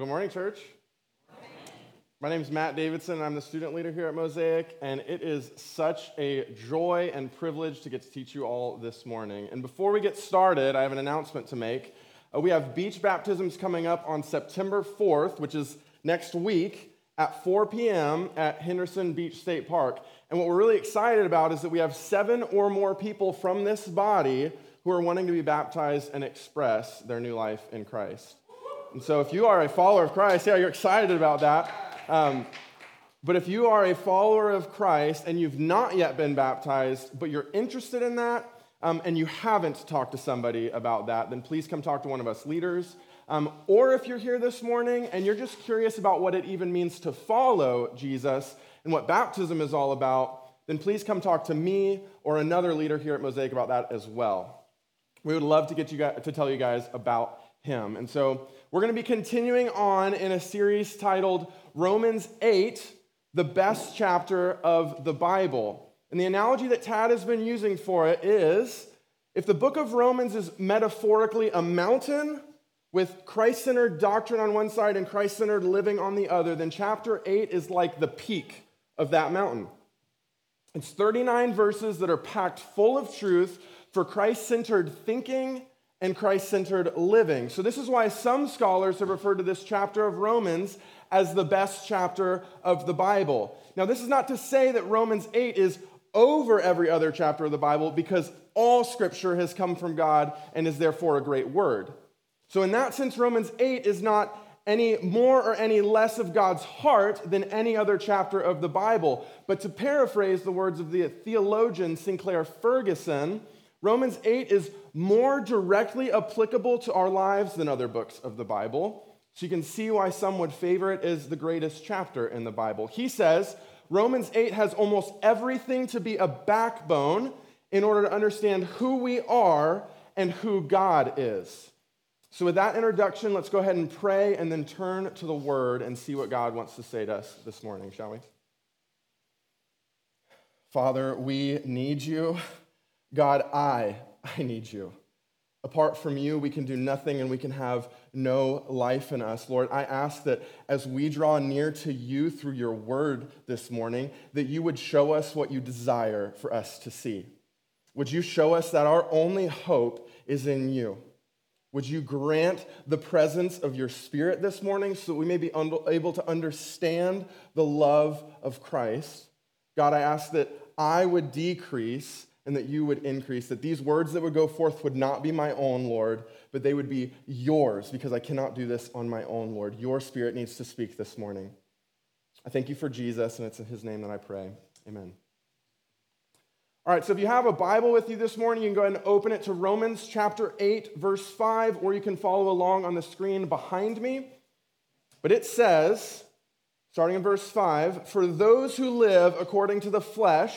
Well, good morning, church. My name is Matt Davidson. I'm the student leader here at Mosaic, and it is such a joy and privilege to get to teach you all this morning. And before we get started, I have an announcement to make. Uh, we have beach baptisms coming up on September 4th, which is next week at 4 p.m. at Henderson Beach State Park. And what we're really excited about is that we have seven or more people from this body who are wanting to be baptized and express their new life in Christ. And so, if you are a follower of Christ, yeah, you're excited about that. Um, but if you are a follower of Christ and you've not yet been baptized, but you're interested in that, um, and you haven't talked to somebody about that, then please come talk to one of us leaders. Um, or if you're here this morning and you're just curious about what it even means to follow Jesus and what baptism is all about, then please come talk to me or another leader here at Mosaic about that as well. We would love to get you guys, to tell you guys about him. And so we're going to be continuing on in a series titled Romans 8, the best chapter of the Bible. And the analogy that Tad has been using for it is if the book of Romans is metaphorically a mountain with Christ centered doctrine on one side and Christ centered living on the other, then chapter 8 is like the peak of that mountain. It's 39 verses that are packed full of truth for Christ centered thinking and Christ centered living. So, this is why some scholars have referred to this chapter of Romans as the best chapter of the Bible. Now, this is not to say that Romans 8 is over every other chapter of the Bible because all scripture has come from God and is therefore a great word. So, in that sense, Romans 8 is not any more or any less of God's heart than any other chapter of the Bible. But to paraphrase the words of the theologian Sinclair Ferguson, Romans 8 is more directly applicable to our lives than other books of the Bible. So you can see why some would favor it as the greatest chapter in the Bible. He says Romans 8 has almost everything to be a backbone in order to understand who we are and who God is. So, with that introduction, let's go ahead and pray and then turn to the Word and see what God wants to say to us this morning, shall we? Father, we need you. God, I, I need you. Apart from you, we can do nothing and we can have no life in us. Lord, I ask that as we draw near to you through your word this morning, that you would show us what you desire for us to see. Would you show us that our only hope is in you? Would you grant the presence of your spirit this morning so that we may be able to understand the love of Christ? God, I ask that I would decrease and that you would increase, that these words that would go forth would not be my own, Lord, but they would be yours, because I cannot do this on my own, Lord. Your spirit needs to speak this morning. I thank you for Jesus, and it's in his name that I pray. Amen. All right, so if you have a Bible with you this morning, you can go ahead and open it to Romans chapter 8, verse 5, or you can follow along on the screen behind me. But it says, starting in verse 5, For those who live according to the flesh,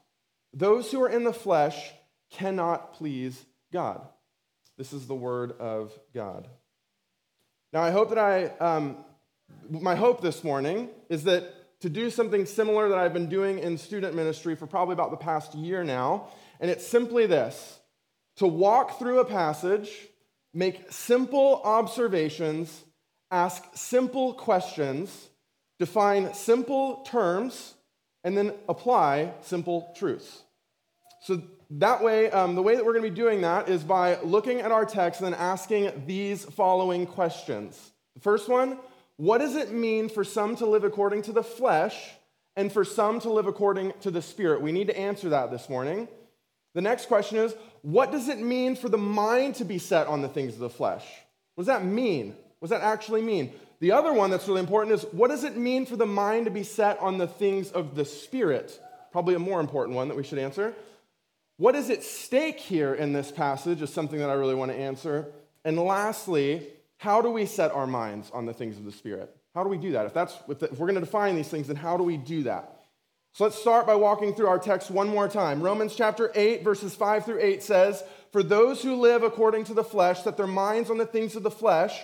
Those who are in the flesh cannot please God. This is the word of God. Now, I hope that I, um, my hope this morning is that to do something similar that I've been doing in student ministry for probably about the past year now, and it's simply this to walk through a passage, make simple observations, ask simple questions, define simple terms, and then apply simple truths. So that way, um, the way that we're going to be doing that is by looking at our text and then asking these following questions. The first one what does it mean for some to live according to the flesh and for some to live according to the spirit? We need to answer that this morning. The next question is what does it mean for the mind to be set on the things of the flesh? What does that mean? What does that actually mean? The other one that's really important is what does it mean for the mind to be set on the things of the spirit? Probably a more important one that we should answer. What is at stake here in this passage is something that I really want to answer. And lastly, how do we set our minds on the things of the Spirit? How do we do that? If, that's, if we're going to define these things, then how do we do that? So let's start by walking through our text one more time. Romans chapter 8, verses 5 through 8 says, For those who live according to the flesh set their minds on the things of the flesh,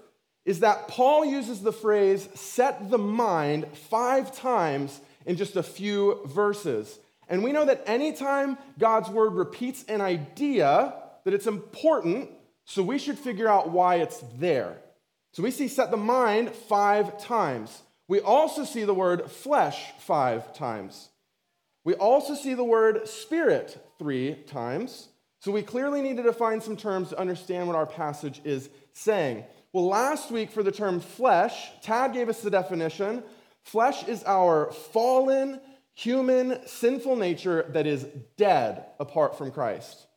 is that Paul uses the phrase set the mind five times in just a few verses. And we know that anytime God's word repeats an idea, that it's important, so we should figure out why it's there. So we see set the mind five times. We also see the word flesh five times. We also see the word spirit three times. So we clearly need to define some terms to understand what our passage is saying. Well, last week for the term flesh, Tad gave us the definition. Flesh is our fallen, human, sinful nature that is dead apart from Christ.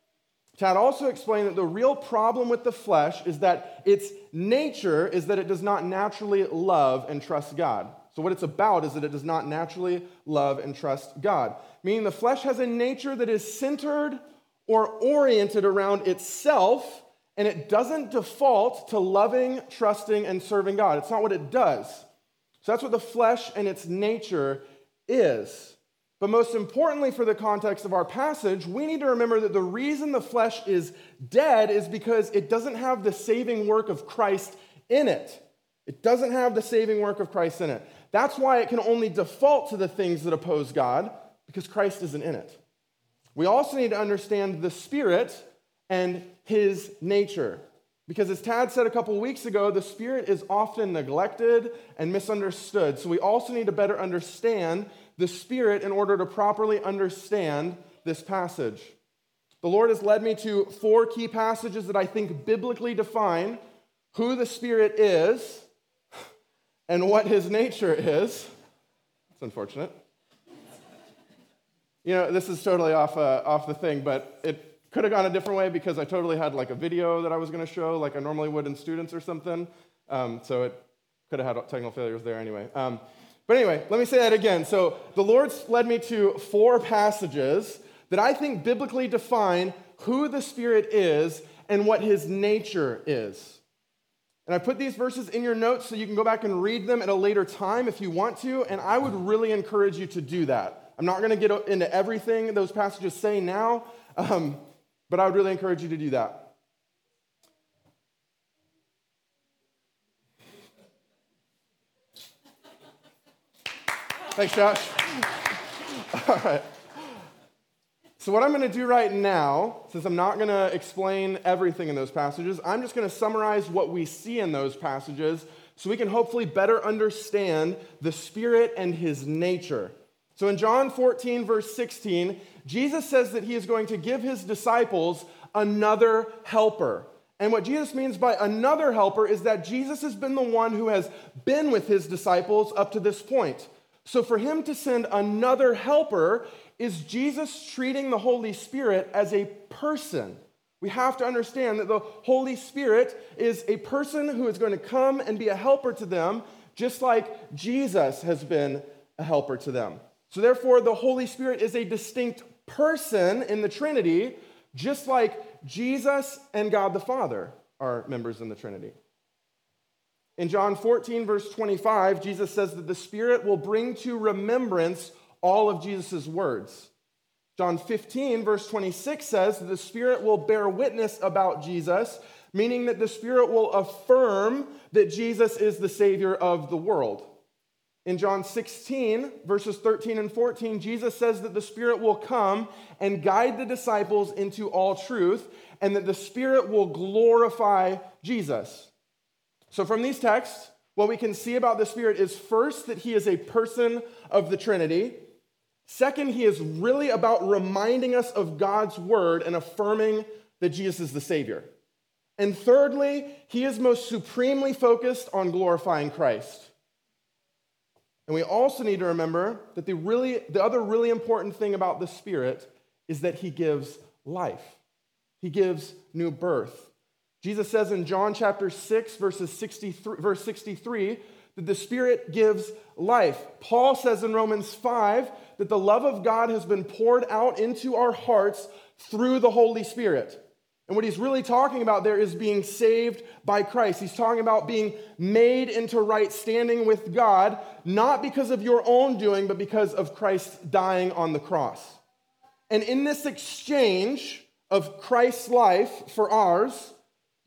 Tad also explained that the real problem with the flesh is that its nature is that it does not naturally love and trust God. So, what it's about is that it does not naturally love and trust God, meaning the flesh has a nature that is centered or oriented around itself, and it doesn't default to loving, trusting, and serving God. It's not what it does. So that's what the flesh and its nature is. But most importantly, for the context of our passage, we need to remember that the reason the flesh is dead is because it doesn't have the saving work of Christ in it. It doesn't have the saving work of Christ in it. That's why it can only default to the things that oppose God, because Christ isn't in it. We also need to understand the Spirit and his nature. Because as Tad said a couple weeks ago, the Spirit is often neglected and misunderstood. So we also need to better understand the Spirit in order to properly understand this passage. The Lord has led me to four key passages that I think biblically define who the Spirit is and what his nature is. It's unfortunate. You know, this is totally off, uh, off the thing, but it could have gone a different way because I totally had like a video that I was going to show, like I normally would in students or something. Um, so it could have had technical failures there anyway. Um, but anyway, let me say that again. So the Lord's led me to four passages that I think biblically define who the Spirit is and what his nature is. And I put these verses in your notes so you can go back and read them at a later time if you want to, and I would really encourage you to do that. I'm not going to get into everything those passages say now, um, but I would really encourage you to do that. Thanks, Josh. All right. So, what I'm going to do right now, since I'm not going to explain everything in those passages, I'm just going to summarize what we see in those passages so we can hopefully better understand the Spirit and His nature. So in John 14, verse 16, Jesus says that he is going to give his disciples another helper. And what Jesus means by another helper is that Jesus has been the one who has been with his disciples up to this point. So for him to send another helper is Jesus treating the Holy Spirit as a person. We have to understand that the Holy Spirit is a person who is going to come and be a helper to them, just like Jesus has been a helper to them. So, therefore, the Holy Spirit is a distinct person in the Trinity, just like Jesus and God the Father are members in the Trinity. In John 14, verse 25, Jesus says that the Spirit will bring to remembrance all of Jesus' words. John 15, verse 26 says that the Spirit will bear witness about Jesus, meaning that the Spirit will affirm that Jesus is the Savior of the world. In John 16, verses 13 and 14, Jesus says that the Spirit will come and guide the disciples into all truth, and that the Spirit will glorify Jesus. So, from these texts, what we can see about the Spirit is first, that He is a person of the Trinity. Second, He is really about reminding us of God's word and affirming that Jesus is the Savior. And thirdly, He is most supremely focused on glorifying Christ. And we also need to remember that the, really, the other really important thing about the Spirit is that He gives life, He gives new birth. Jesus says in John chapter 6, verses 63, verse 63, that the Spirit gives life. Paul says in Romans 5 that the love of God has been poured out into our hearts through the Holy Spirit. And what he's really talking about there is being saved by Christ. He's talking about being made into right standing with God, not because of your own doing, but because of Christ dying on the cross. And in this exchange of Christ's life for ours,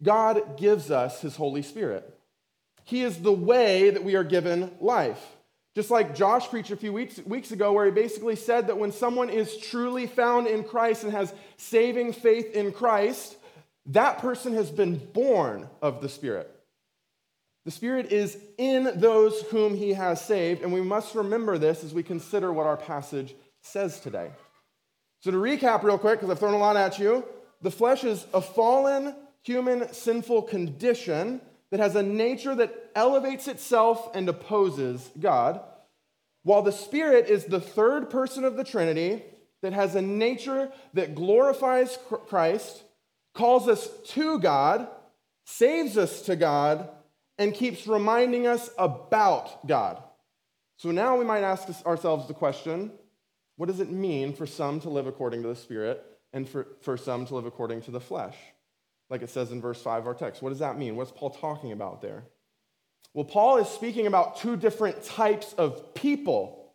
God gives us his Holy Spirit. He is the way that we are given life. Just like Josh preached a few weeks, weeks ago, where he basically said that when someone is truly found in Christ and has saving faith in Christ, that person has been born of the Spirit. The Spirit is in those whom he has saved, and we must remember this as we consider what our passage says today. So, to recap real quick, because I've thrown a lot at you, the flesh is a fallen, human, sinful condition that has a nature that elevates itself and opposes God, while the Spirit is the third person of the Trinity that has a nature that glorifies Christ, calls us to God, saves us to God, and keeps reminding us about God. So now we might ask ourselves the question what does it mean for some to live according to the Spirit and for, for some to live according to the flesh? Like it says in verse 5 of our text. What does that mean? What's Paul talking about there? Well, Paul is speaking about two different types of people,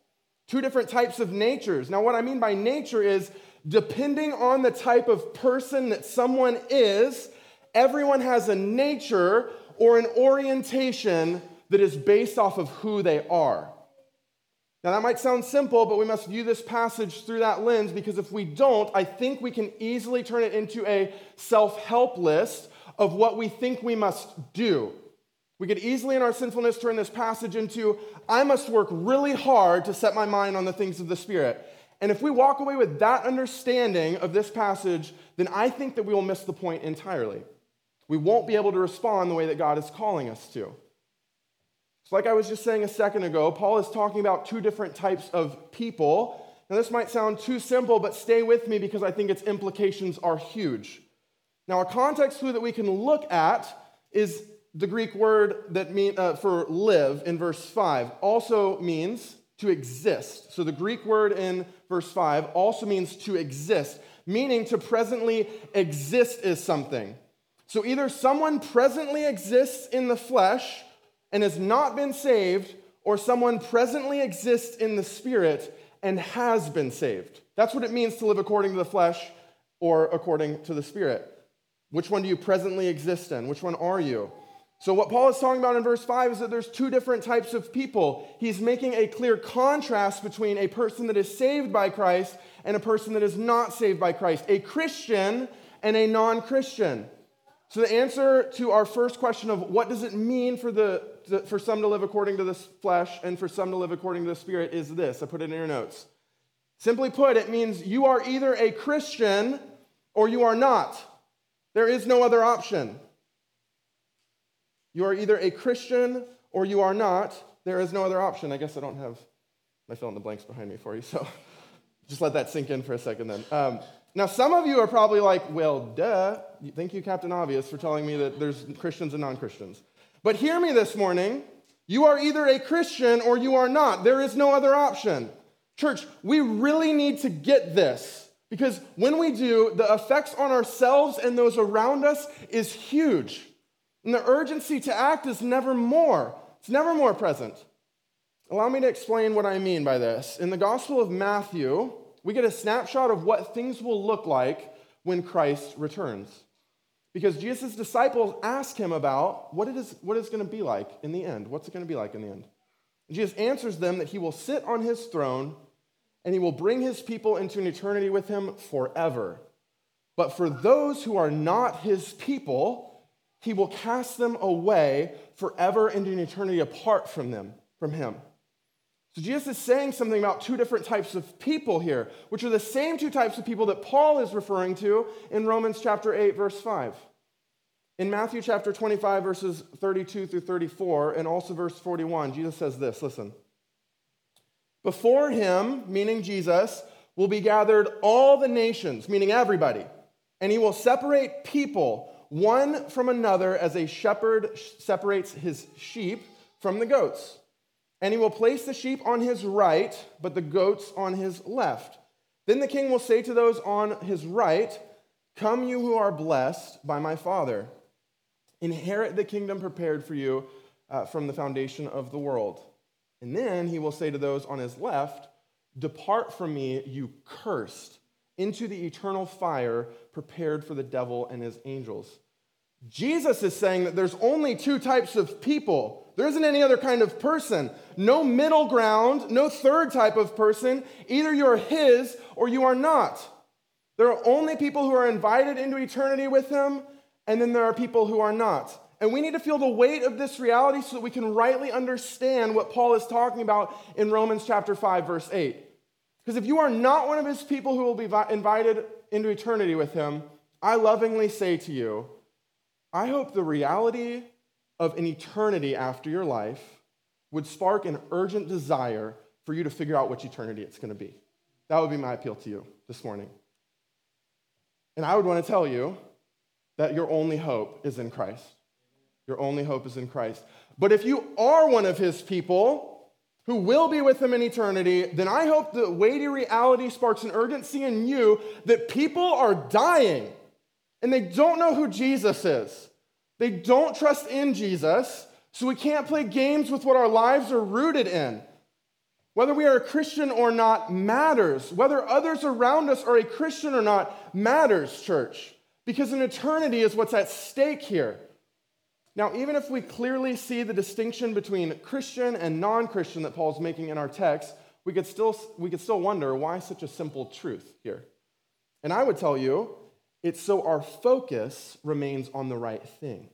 two different types of natures. Now, what I mean by nature is depending on the type of person that someone is, everyone has a nature or an orientation that is based off of who they are. Now, that might sound simple, but we must view this passage through that lens because if we don't, I think we can easily turn it into a self help list of what we think we must do. We could easily, in our sinfulness, turn this passage into I must work really hard to set my mind on the things of the Spirit. And if we walk away with that understanding of this passage, then I think that we will miss the point entirely. We won't be able to respond the way that God is calling us to. Like I was just saying a second ago, Paul is talking about two different types of people. Now, this might sound too simple, but stay with me because I think its implications are huge. Now, a context clue that we can look at is the Greek word that mean, uh, for live in verse 5 also means to exist. So the Greek word in verse 5 also means to exist, meaning to presently exist is something. So either someone presently exists in the flesh and has not been saved, or someone presently exists in the Spirit and has been saved. That's what it means to live according to the flesh or according to the Spirit. Which one do you presently exist in? Which one are you? So, what Paul is talking about in verse 5 is that there's two different types of people. He's making a clear contrast between a person that is saved by Christ and a person that is not saved by Christ, a Christian and a non Christian. So, the answer to our first question of what does it mean for, the, for some to live according to the flesh and for some to live according to the spirit is this. I put it in your notes. Simply put, it means you are either a Christian or you are not. There is no other option. You are either a Christian or you are not. There is no other option. I guess I don't have my fill in the blanks behind me for you, so just let that sink in for a second then. Um, now, some of you are probably like, well, duh. Thank you, Captain Obvious, for telling me that there's Christians and non Christians. But hear me this morning. You are either a Christian or you are not. There is no other option. Church, we really need to get this because when we do, the effects on ourselves and those around us is huge. And the urgency to act is never more. It's never more present. Allow me to explain what I mean by this. In the Gospel of Matthew, we get a snapshot of what things will look like when Christ returns. Because Jesus' disciples ask him about what it is, what it's going to be like in the end. What's it going to be like in the end? And Jesus answers them that he will sit on his throne and he will bring his people into an eternity with him forever. But for those who are not his people, he will cast them away forever into an eternity apart from them, from him. So Jesus is saying something about two different types of people here, which are the same two types of people that Paul is referring to in Romans chapter 8 verse 5. In Matthew chapter 25 verses 32 through 34 and also verse 41, Jesus says this, listen. Before him, meaning Jesus, will be gathered all the nations, meaning everybody, and he will separate people one from another as a shepherd separates his sheep from the goats. And he will place the sheep on his right, but the goats on his left. Then the king will say to those on his right, Come, you who are blessed by my Father, inherit the kingdom prepared for you uh, from the foundation of the world. And then he will say to those on his left, Depart from me, you cursed, into the eternal fire prepared for the devil and his angels. Jesus is saying that there's only two types of people. There isn't any other kind of person. No middle ground, no third type of person. Either you're his or you are not. There are only people who are invited into eternity with him, and then there are people who are not. And we need to feel the weight of this reality so that we can rightly understand what Paul is talking about in Romans chapter 5, verse 8. Because if you are not one of his people who will be invited into eternity with him, I lovingly say to you, I hope the reality of an eternity after your life would spark an urgent desire for you to figure out which eternity it's going to be. That would be my appeal to you this morning. And I would want to tell you that your only hope is in Christ. Your only hope is in Christ. But if you are one of his people who will be with him in eternity, then I hope the weighty reality sparks an urgency in you that people are dying and they don't know who Jesus is. They don't trust in Jesus, so we can't play games with what our lives are rooted in. Whether we are a Christian or not matters. Whether others around us are a Christian or not matters, church, because an eternity is what's at stake here. Now, even if we clearly see the distinction between Christian and non Christian that Paul's making in our text, we could, still, we could still wonder why such a simple truth here. And I would tell you, it's so our focus remains on the right thing.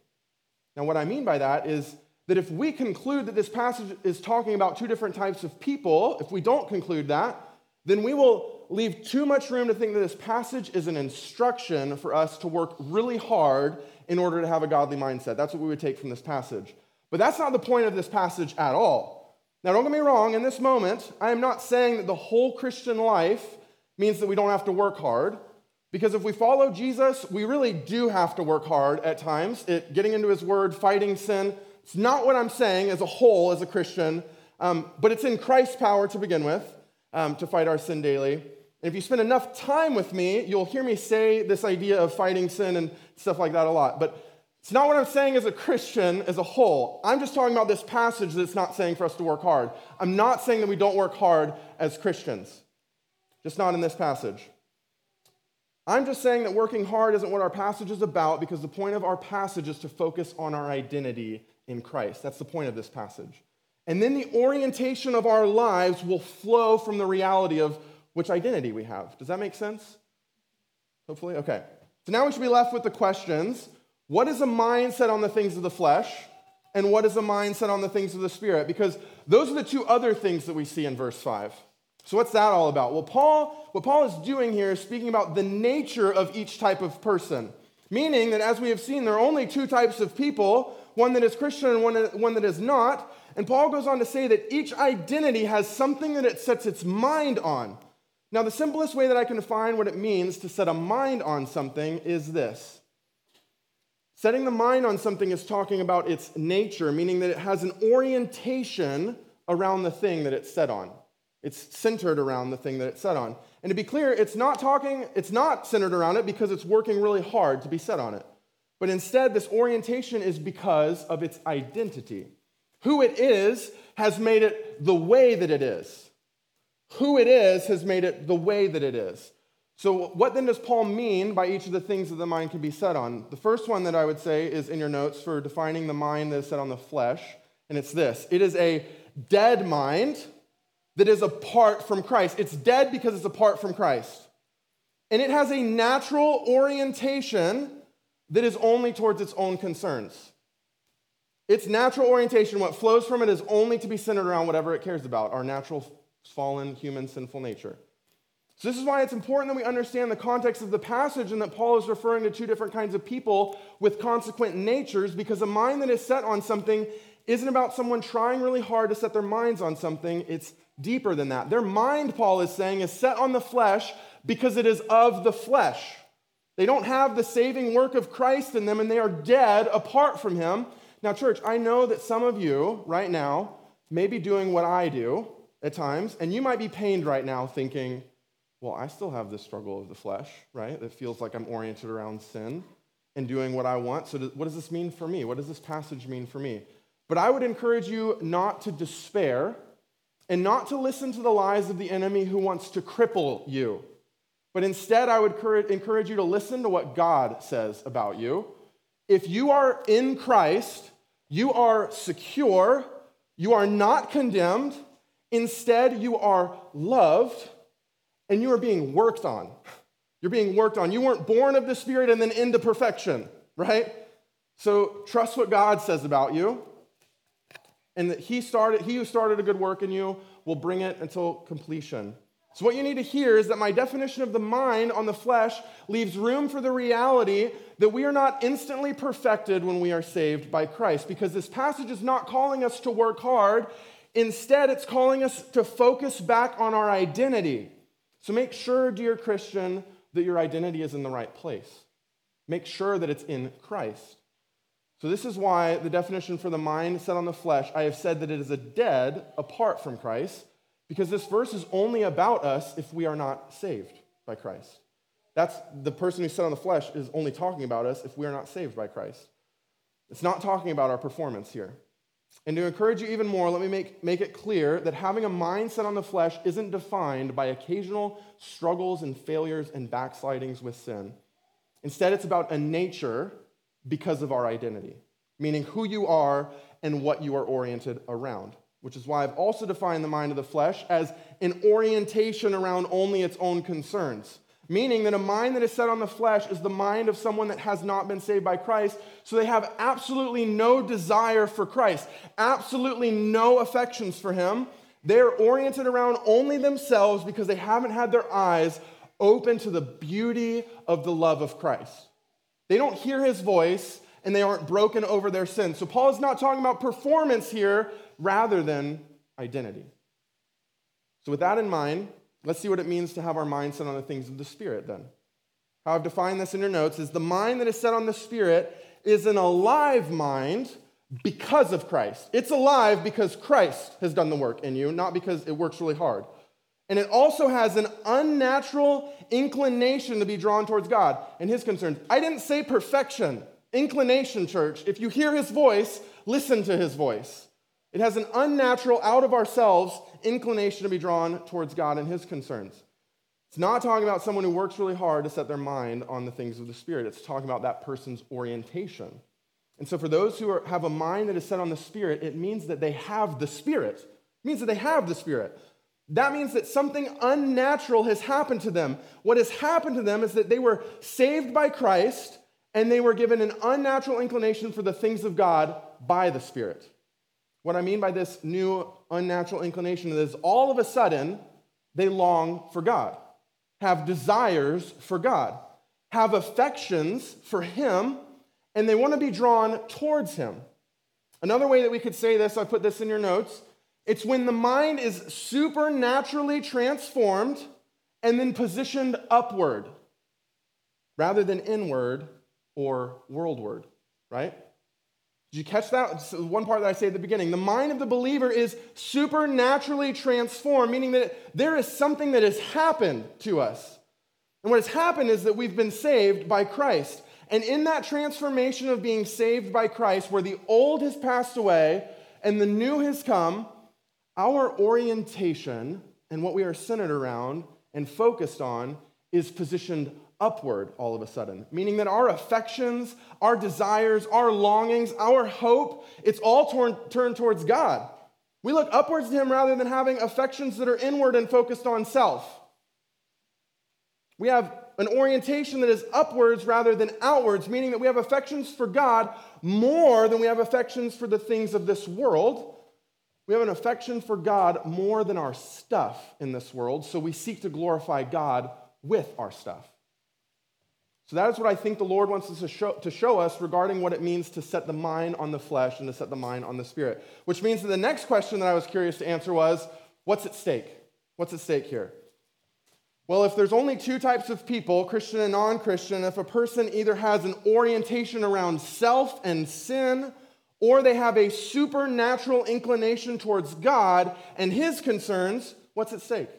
Now, what I mean by that is that if we conclude that this passage is talking about two different types of people, if we don't conclude that, then we will leave too much room to think that this passage is an instruction for us to work really hard in order to have a godly mindset. That's what we would take from this passage. But that's not the point of this passage at all. Now, don't get me wrong, in this moment, I am not saying that the whole Christian life means that we don't have to work hard. Because if we follow Jesus, we really do have to work hard at times getting into his word, fighting sin. It's not what I'm saying as a whole, as a Christian, um, but it's in Christ's power to begin with um, to fight our sin daily. And if you spend enough time with me, you'll hear me say this idea of fighting sin and stuff like that a lot. But it's not what I'm saying as a Christian as a whole. I'm just talking about this passage that's not saying for us to work hard. I'm not saying that we don't work hard as Christians, just not in this passage. I'm just saying that working hard isn't what our passage is about because the point of our passage is to focus on our identity in Christ. That's the point of this passage. And then the orientation of our lives will flow from the reality of which identity we have. Does that make sense? Hopefully? Okay. So now we should be left with the questions What is a mindset on the things of the flesh? And what is a mindset on the things of the spirit? Because those are the two other things that we see in verse 5. So, what's that all about? Well, Paul, what Paul is doing here is speaking about the nature of each type of person, meaning that as we have seen, there are only two types of people one that is Christian and one, one that is not. And Paul goes on to say that each identity has something that it sets its mind on. Now, the simplest way that I can define what it means to set a mind on something is this setting the mind on something is talking about its nature, meaning that it has an orientation around the thing that it's set on. It's centered around the thing that it's set on. And to be clear, it's not talking, it's not centered around it because it's working really hard to be set on it. But instead, this orientation is because of its identity. Who it is has made it the way that it is. Who it is has made it the way that it is. So, what then does Paul mean by each of the things that the mind can be set on? The first one that I would say is in your notes for defining the mind that is set on the flesh, and it's this it is a dead mind that is apart from Christ. It's dead because it's apart from Christ. And it has a natural orientation that is only towards its own concerns. Its natural orientation, what flows from it, is only to be centered around whatever it cares about, our natural, fallen, human, sinful nature. So, this is why it's important that we understand the context of the passage and that Paul is referring to two different kinds of people with consequent natures, because a mind that is set on something isn't about someone trying really hard to set their minds on something, it's deeper than that. Their mind, Paul is saying, is set on the flesh because it is of the flesh. They don't have the saving work of Christ in them and they are dead apart from Him. Now, church, I know that some of you right now may be doing what I do at times, and you might be pained right now thinking, well, I still have this struggle of the flesh, right? That feels like I'm oriented around sin and doing what I want. So, what does this mean for me? What does this passage mean for me? But I would encourage you not to despair and not to listen to the lies of the enemy who wants to cripple you. But instead, I would encourage you to listen to what God says about you. If you are in Christ, you are secure, you are not condemned. Instead, you are loved and you are being worked on. You're being worked on. You weren't born of the Spirit and then into perfection, right? So trust what God says about you. And that He started, He who started a good work in you will bring it until completion. So, what you need to hear is that my definition of the mind on the flesh leaves room for the reality that we are not instantly perfected when we are saved by Christ, because this passage is not calling us to work hard. Instead, it's calling us to focus back on our identity. So make sure, dear Christian, that your identity is in the right place. Make sure that it's in Christ. So, this is why the definition for the mind set on the flesh, I have said that it is a dead apart from Christ, because this verse is only about us if we are not saved by Christ. That's the person who set on the flesh is only talking about us if we are not saved by Christ. It's not talking about our performance here. And to encourage you even more, let me make, make it clear that having a mindset on the flesh isn't defined by occasional struggles and failures and backslidings with sin. Instead, it's about a nature because of our identity, meaning who you are and what you are oriented around, which is why I've also defined the mind of the flesh as an orientation around only its own concerns meaning that a mind that is set on the flesh is the mind of someone that has not been saved by Christ. So they have absolutely no desire for Christ, absolutely no affections for Him. They're oriented around only themselves because they haven't had their eyes open to the beauty of the love of Christ. They don't hear His voice and they aren't broken over their sins. So Paul is not talking about performance here rather than identity. So, with that in mind, Let's see what it means to have our mind set on the things of the Spirit then. How I've defined this in your notes is the mind that is set on the Spirit is an alive mind because of Christ. It's alive because Christ has done the work in you, not because it works really hard. And it also has an unnatural inclination to be drawn towards God and his concerns. I didn't say perfection, inclination, church. If you hear his voice, listen to his voice. It has an unnatural, out of ourselves inclination to be drawn towards God and his concerns. It's not talking about someone who works really hard to set their mind on the things of the Spirit. It's talking about that person's orientation. And so, for those who are, have a mind that is set on the Spirit, it means that they have the Spirit. It means that they have the Spirit. That means that something unnatural has happened to them. What has happened to them is that they were saved by Christ and they were given an unnatural inclination for the things of God by the Spirit. What I mean by this new unnatural inclination is all of a sudden they long for God, have desires for God, have affections for Him, and they want to be drawn towards Him. Another way that we could say this, I put this in your notes, it's when the mind is supernaturally transformed and then positioned upward rather than inward or worldward, right? Did you catch that? one part that I say at the beginning. The mind of the believer is supernaturally transformed, meaning that there is something that has happened to us. And what has happened is that we've been saved by Christ. And in that transformation of being saved by Christ, where the old has passed away and the new has come, our orientation and what we are centered around and focused on is positioned upward all of a sudden, meaning that our affections, our desires, our longings, our hope, it's all torn, turned towards God. We look upwards to Him rather than having affections that are inward and focused on self. We have an orientation that is upwards rather than outwards, meaning that we have affections for God more than we have affections for the things of this world. We have an affection for God more than our stuff in this world, so we seek to glorify God with our stuff. So that is what I think the Lord wants us to show, to show us regarding what it means to set the mind on the flesh and to set the mind on the spirit. Which means that the next question that I was curious to answer was what's at stake? What's at stake here? Well, if there's only two types of people, Christian and non Christian, if a person either has an orientation around self and sin, or they have a supernatural inclination towards God and his concerns, what's at stake?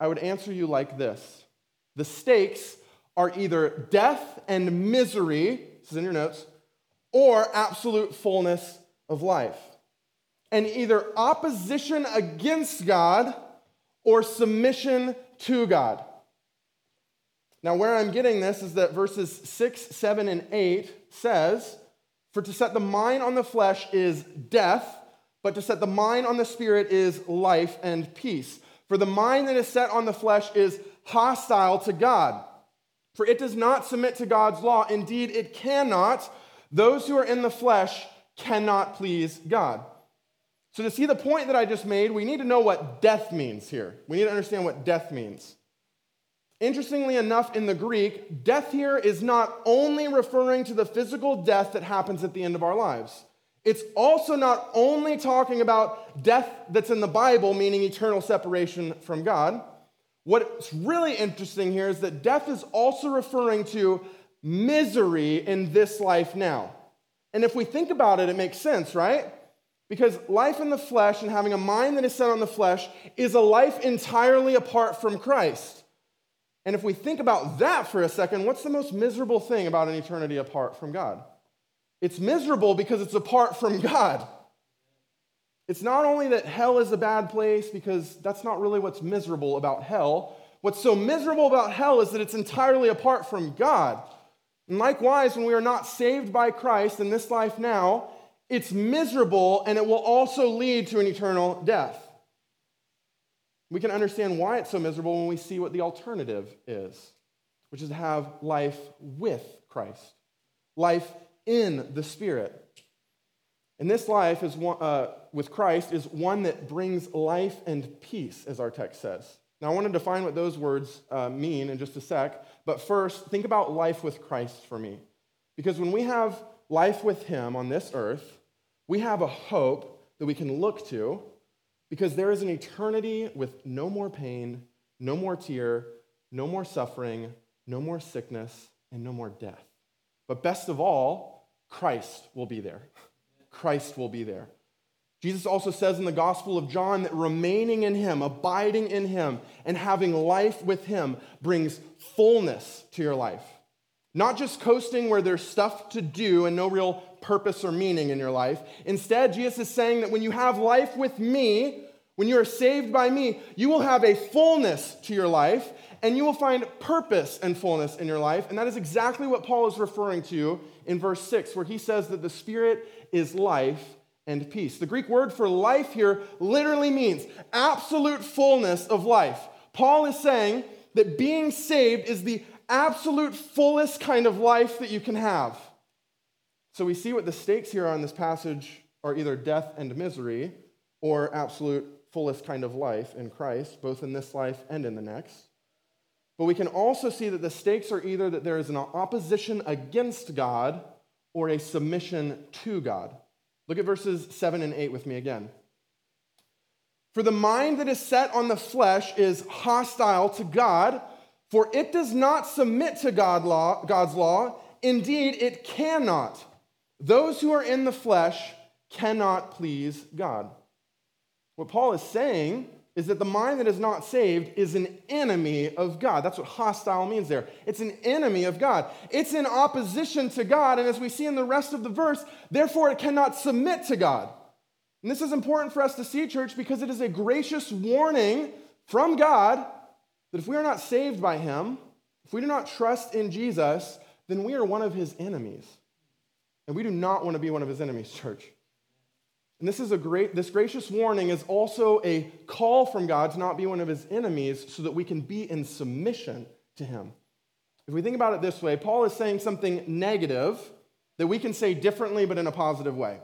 I would answer you like this The stakes are either death and misery, this is in your notes, or absolute fullness of life. And either opposition against God or submission to God. Now, where I'm getting this is that verses 6, 7, and 8 says, For to set the mind on the flesh is death, but to set the mind on the spirit is life and peace. For the mind that is set on the flesh is hostile to God, for it does not submit to God's law. Indeed, it cannot. Those who are in the flesh cannot please God. So, to see the point that I just made, we need to know what death means here. We need to understand what death means. Interestingly enough, in the Greek, death here is not only referring to the physical death that happens at the end of our lives. It's also not only talking about death that's in the Bible, meaning eternal separation from God. What's really interesting here is that death is also referring to misery in this life now. And if we think about it, it makes sense, right? Because life in the flesh and having a mind that is set on the flesh is a life entirely apart from Christ. And if we think about that for a second, what's the most miserable thing about an eternity apart from God? It's miserable because it's apart from God. It's not only that hell is a bad place, because that's not really what's miserable about hell. What's so miserable about hell is that it's entirely apart from God. And likewise, when we are not saved by Christ in this life now, it's miserable and it will also lead to an eternal death. We can understand why it's so miserable when we see what the alternative is, which is to have life with Christ, life in the Spirit. And this life is one, uh, with Christ is one that brings life and peace, as our text says. Now, I want to define what those words uh, mean in just a sec, but first, think about life with Christ for me. Because when we have life with Him on this earth, we have a hope that we can look to because there is an eternity with no more pain, no more tear, no more suffering, no more sickness, and no more death. But best of all, Christ will be there. Christ will be there. Jesus also says in the Gospel of John that remaining in Him, abiding in Him, and having life with Him brings fullness to your life. Not just coasting where there's stuff to do and no real purpose or meaning in your life. Instead, Jesus is saying that when you have life with me, when you are saved by me, you will have a fullness to your life and you will find purpose and fullness in your life. And that is exactly what Paul is referring to in verse 6, where he says that the Spirit is life and peace. The Greek word for life here literally means absolute fullness of life. Paul is saying that being saved is the absolute fullest kind of life that you can have. So we see what the stakes here are on this passage are either death and misery or absolute fullest kind of life in Christ, both in this life and in the next. But we can also see that the stakes are either that there is an opposition against God or a submission to God. Look at verses 7 and 8 with me again. For the mind that is set on the flesh is hostile to God for it does not submit to God law, God's law. Indeed, it cannot. Those who are in the flesh cannot please God. What Paul is saying is that the mind that is not saved is an enemy of God. That's what hostile means there. It's an enemy of God. It's in opposition to God, and as we see in the rest of the verse, therefore it cannot submit to God. And this is important for us to see, church, because it is a gracious warning from God that if we are not saved by him, if we do not trust in Jesus, then we are one of his enemies. And we do not want to be one of his enemies, church. And this is a great this gracious warning is also a call from God to not be one of his enemies so that we can be in submission to him. If we think about it this way, Paul is saying something negative that we can say differently but in a positive way.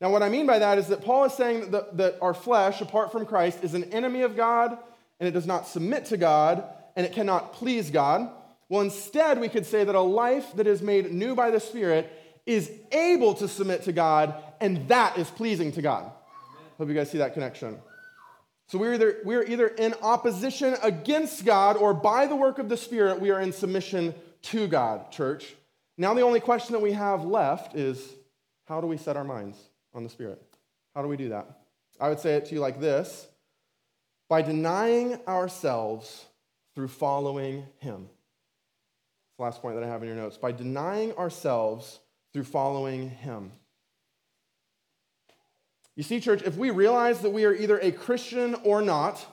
Now, what I mean by that is that Paul is saying that, that our flesh, apart from Christ, is an enemy of God and it does not submit to God and it cannot please God. Well, instead, we could say that a life that is made new by the Spirit is able to submit to God, and that is pleasing to God. Hope you guys see that connection. So we're either, we're either in opposition against God or by the work of the Spirit, we are in submission to God, church. Now, the only question that we have left is how do we set our minds on the Spirit? How do we do that? I would say it to you like this by denying ourselves through following Him. the last point that I have in your notes. By denying ourselves through following Him. You see, church, if we realize that we are either a Christian or not,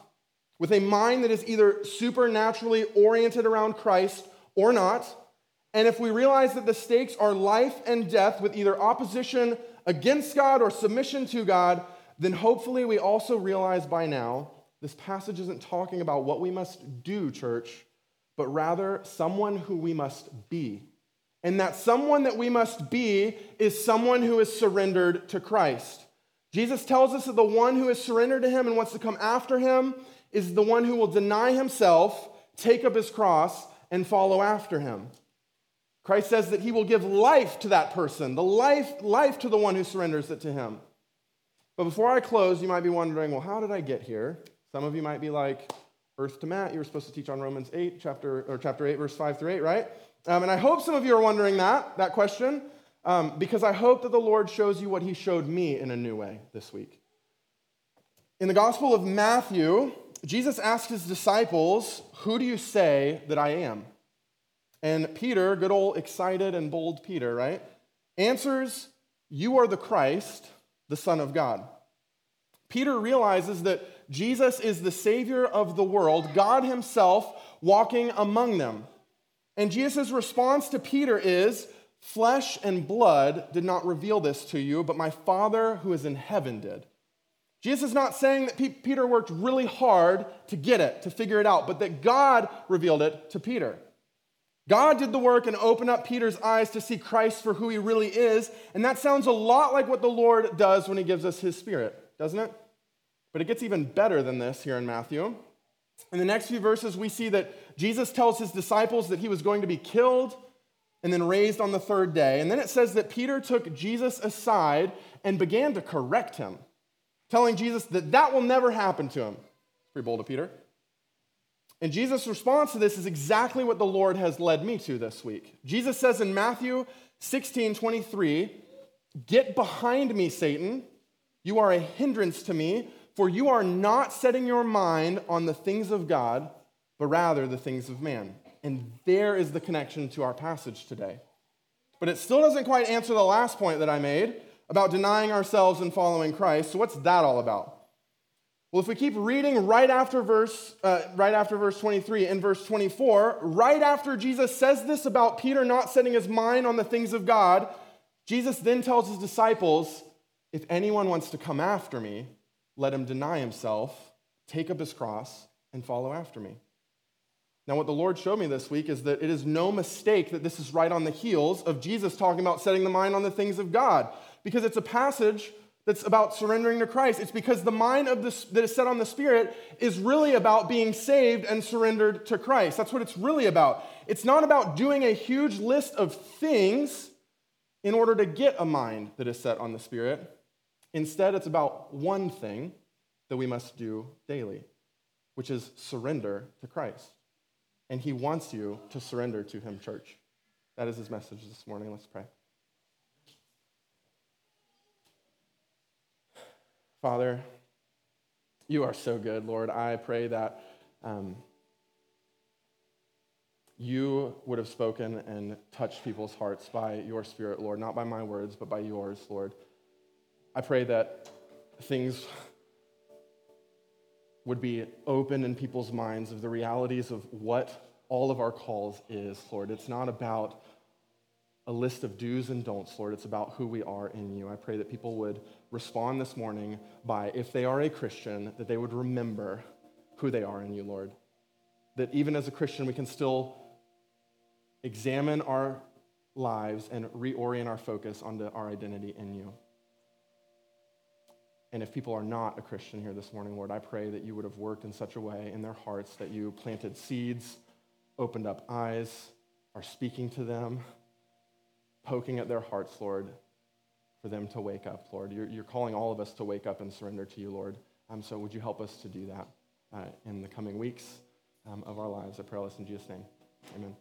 with a mind that is either supernaturally oriented around Christ or not, and if we realize that the stakes are life and death with either opposition against God or submission to God, then hopefully we also realize by now this passage isn't talking about what we must do, church, but rather someone who we must be. And that someone that we must be is someone who is surrendered to Christ. Jesus tells us that the one who is surrendered to him and wants to come after him is the one who will deny himself, take up his cross, and follow after him. Christ says that he will give life to that person, the life, life to the one who surrenders it to him. But before I close, you might be wondering, well, how did I get here? Some of you might be like, Earth to Matt, you were supposed to teach on Romans 8, chapter, or chapter 8, verse 5 through 8, right? Um, and I hope some of you are wondering that, that question, um, because I hope that the Lord shows you what he showed me in a new way this week. In the Gospel of Matthew, Jesus asked his disciples, Who do you say that I am? And Peter, good old excited and bold Peter, right, answers, You are the Christ, the Son of God. Peter realizes that Jesus is the Savior of the world, God Himself walking among them. And Jesus' response to Peter is, Flesh and blood did not reveal this to you, but my Father who is in heaven did. Jesus is not saying that Peter worked really hard to get it, to figure it out, but that God revealed it to Peter. God did the work and opened up Peter's eyes to see Christ for who he really is. And that sounds a lot like what the Lord does when he gives us his spirit, doesn't it? But it gets even better than this here in Matthew. In the next few verses, we see that Jesus tells his disciples that he was going to be killed and then raised on the third day. And then it says that Peter took Jesus aside and began to correct him, telling Jesus that that will never happen to him. Pretty bold of Peter. And Jesus' response to this is exactly what the Lord has led me to this week. Jesus says in Matthew 16 23, Get behind me, Satan. You are a hindrance to me, for you are not setting your mind on the things of God, but rather the things of man. And there is the connection to our passage today. But it still doesn't quite answer the last point that I made about denying ourselves and following Christ. So, what's that all about? Well, if we keep reading right after verse, uh, right after verse 23 and verse 24, right after Jesus says this about Peter not setting his mind on the things of God, Jesus then tells his disciples, if anyone wants to come after me, let him deny himself, take up his cross, and follow after me. Now, what the Lord showed me this week is that it is no mistake that this is right on the heels of Jesus talking about setting the mind on the things of God, because it's a passage that's about surrendering to Christ. It's because the mind of this, that is set on the Spirit is really about being saved and surrendered to Christ. That's what it's really about. It's not about doing a huge list of things in order to get a mind that is set on the Spirit. Instead, it's about one thing that we must do daily, which is surrender to Christ. And He wants you to surrender to Him, church. That is His message this morning. Let's pray. Father, you are so good, Lord. I pray that um, you would have spoken and touched people's hearts by your Spirit, Lord, not by my words, but by yours, Lord. I pray that things would be open in people's minds of the realities of what all of our calls is, Lord. It's not about a list of do's and don'ts, Lord. It's about who we are in you. I pray that people would respond this morning by, if they are a Christian, that they would remember who they are in you, Lord. That even as a Christian, we can still examine our lives and reorient our focus onto our identity in you. And if people are not a Christian here this morning, Lord, I pray that you would have worked in such a way in their hearts that you planted seeds, opened up eyes, are speaking to them poking at their hearts, Lord, for them to wake up, Lord. You're, you're calling all of us to wake up and surrender to you, Lord. Um, so would you help us to do that uh, in the coming weeks um, of our lives? I pray all this in Jesus' name. Amen.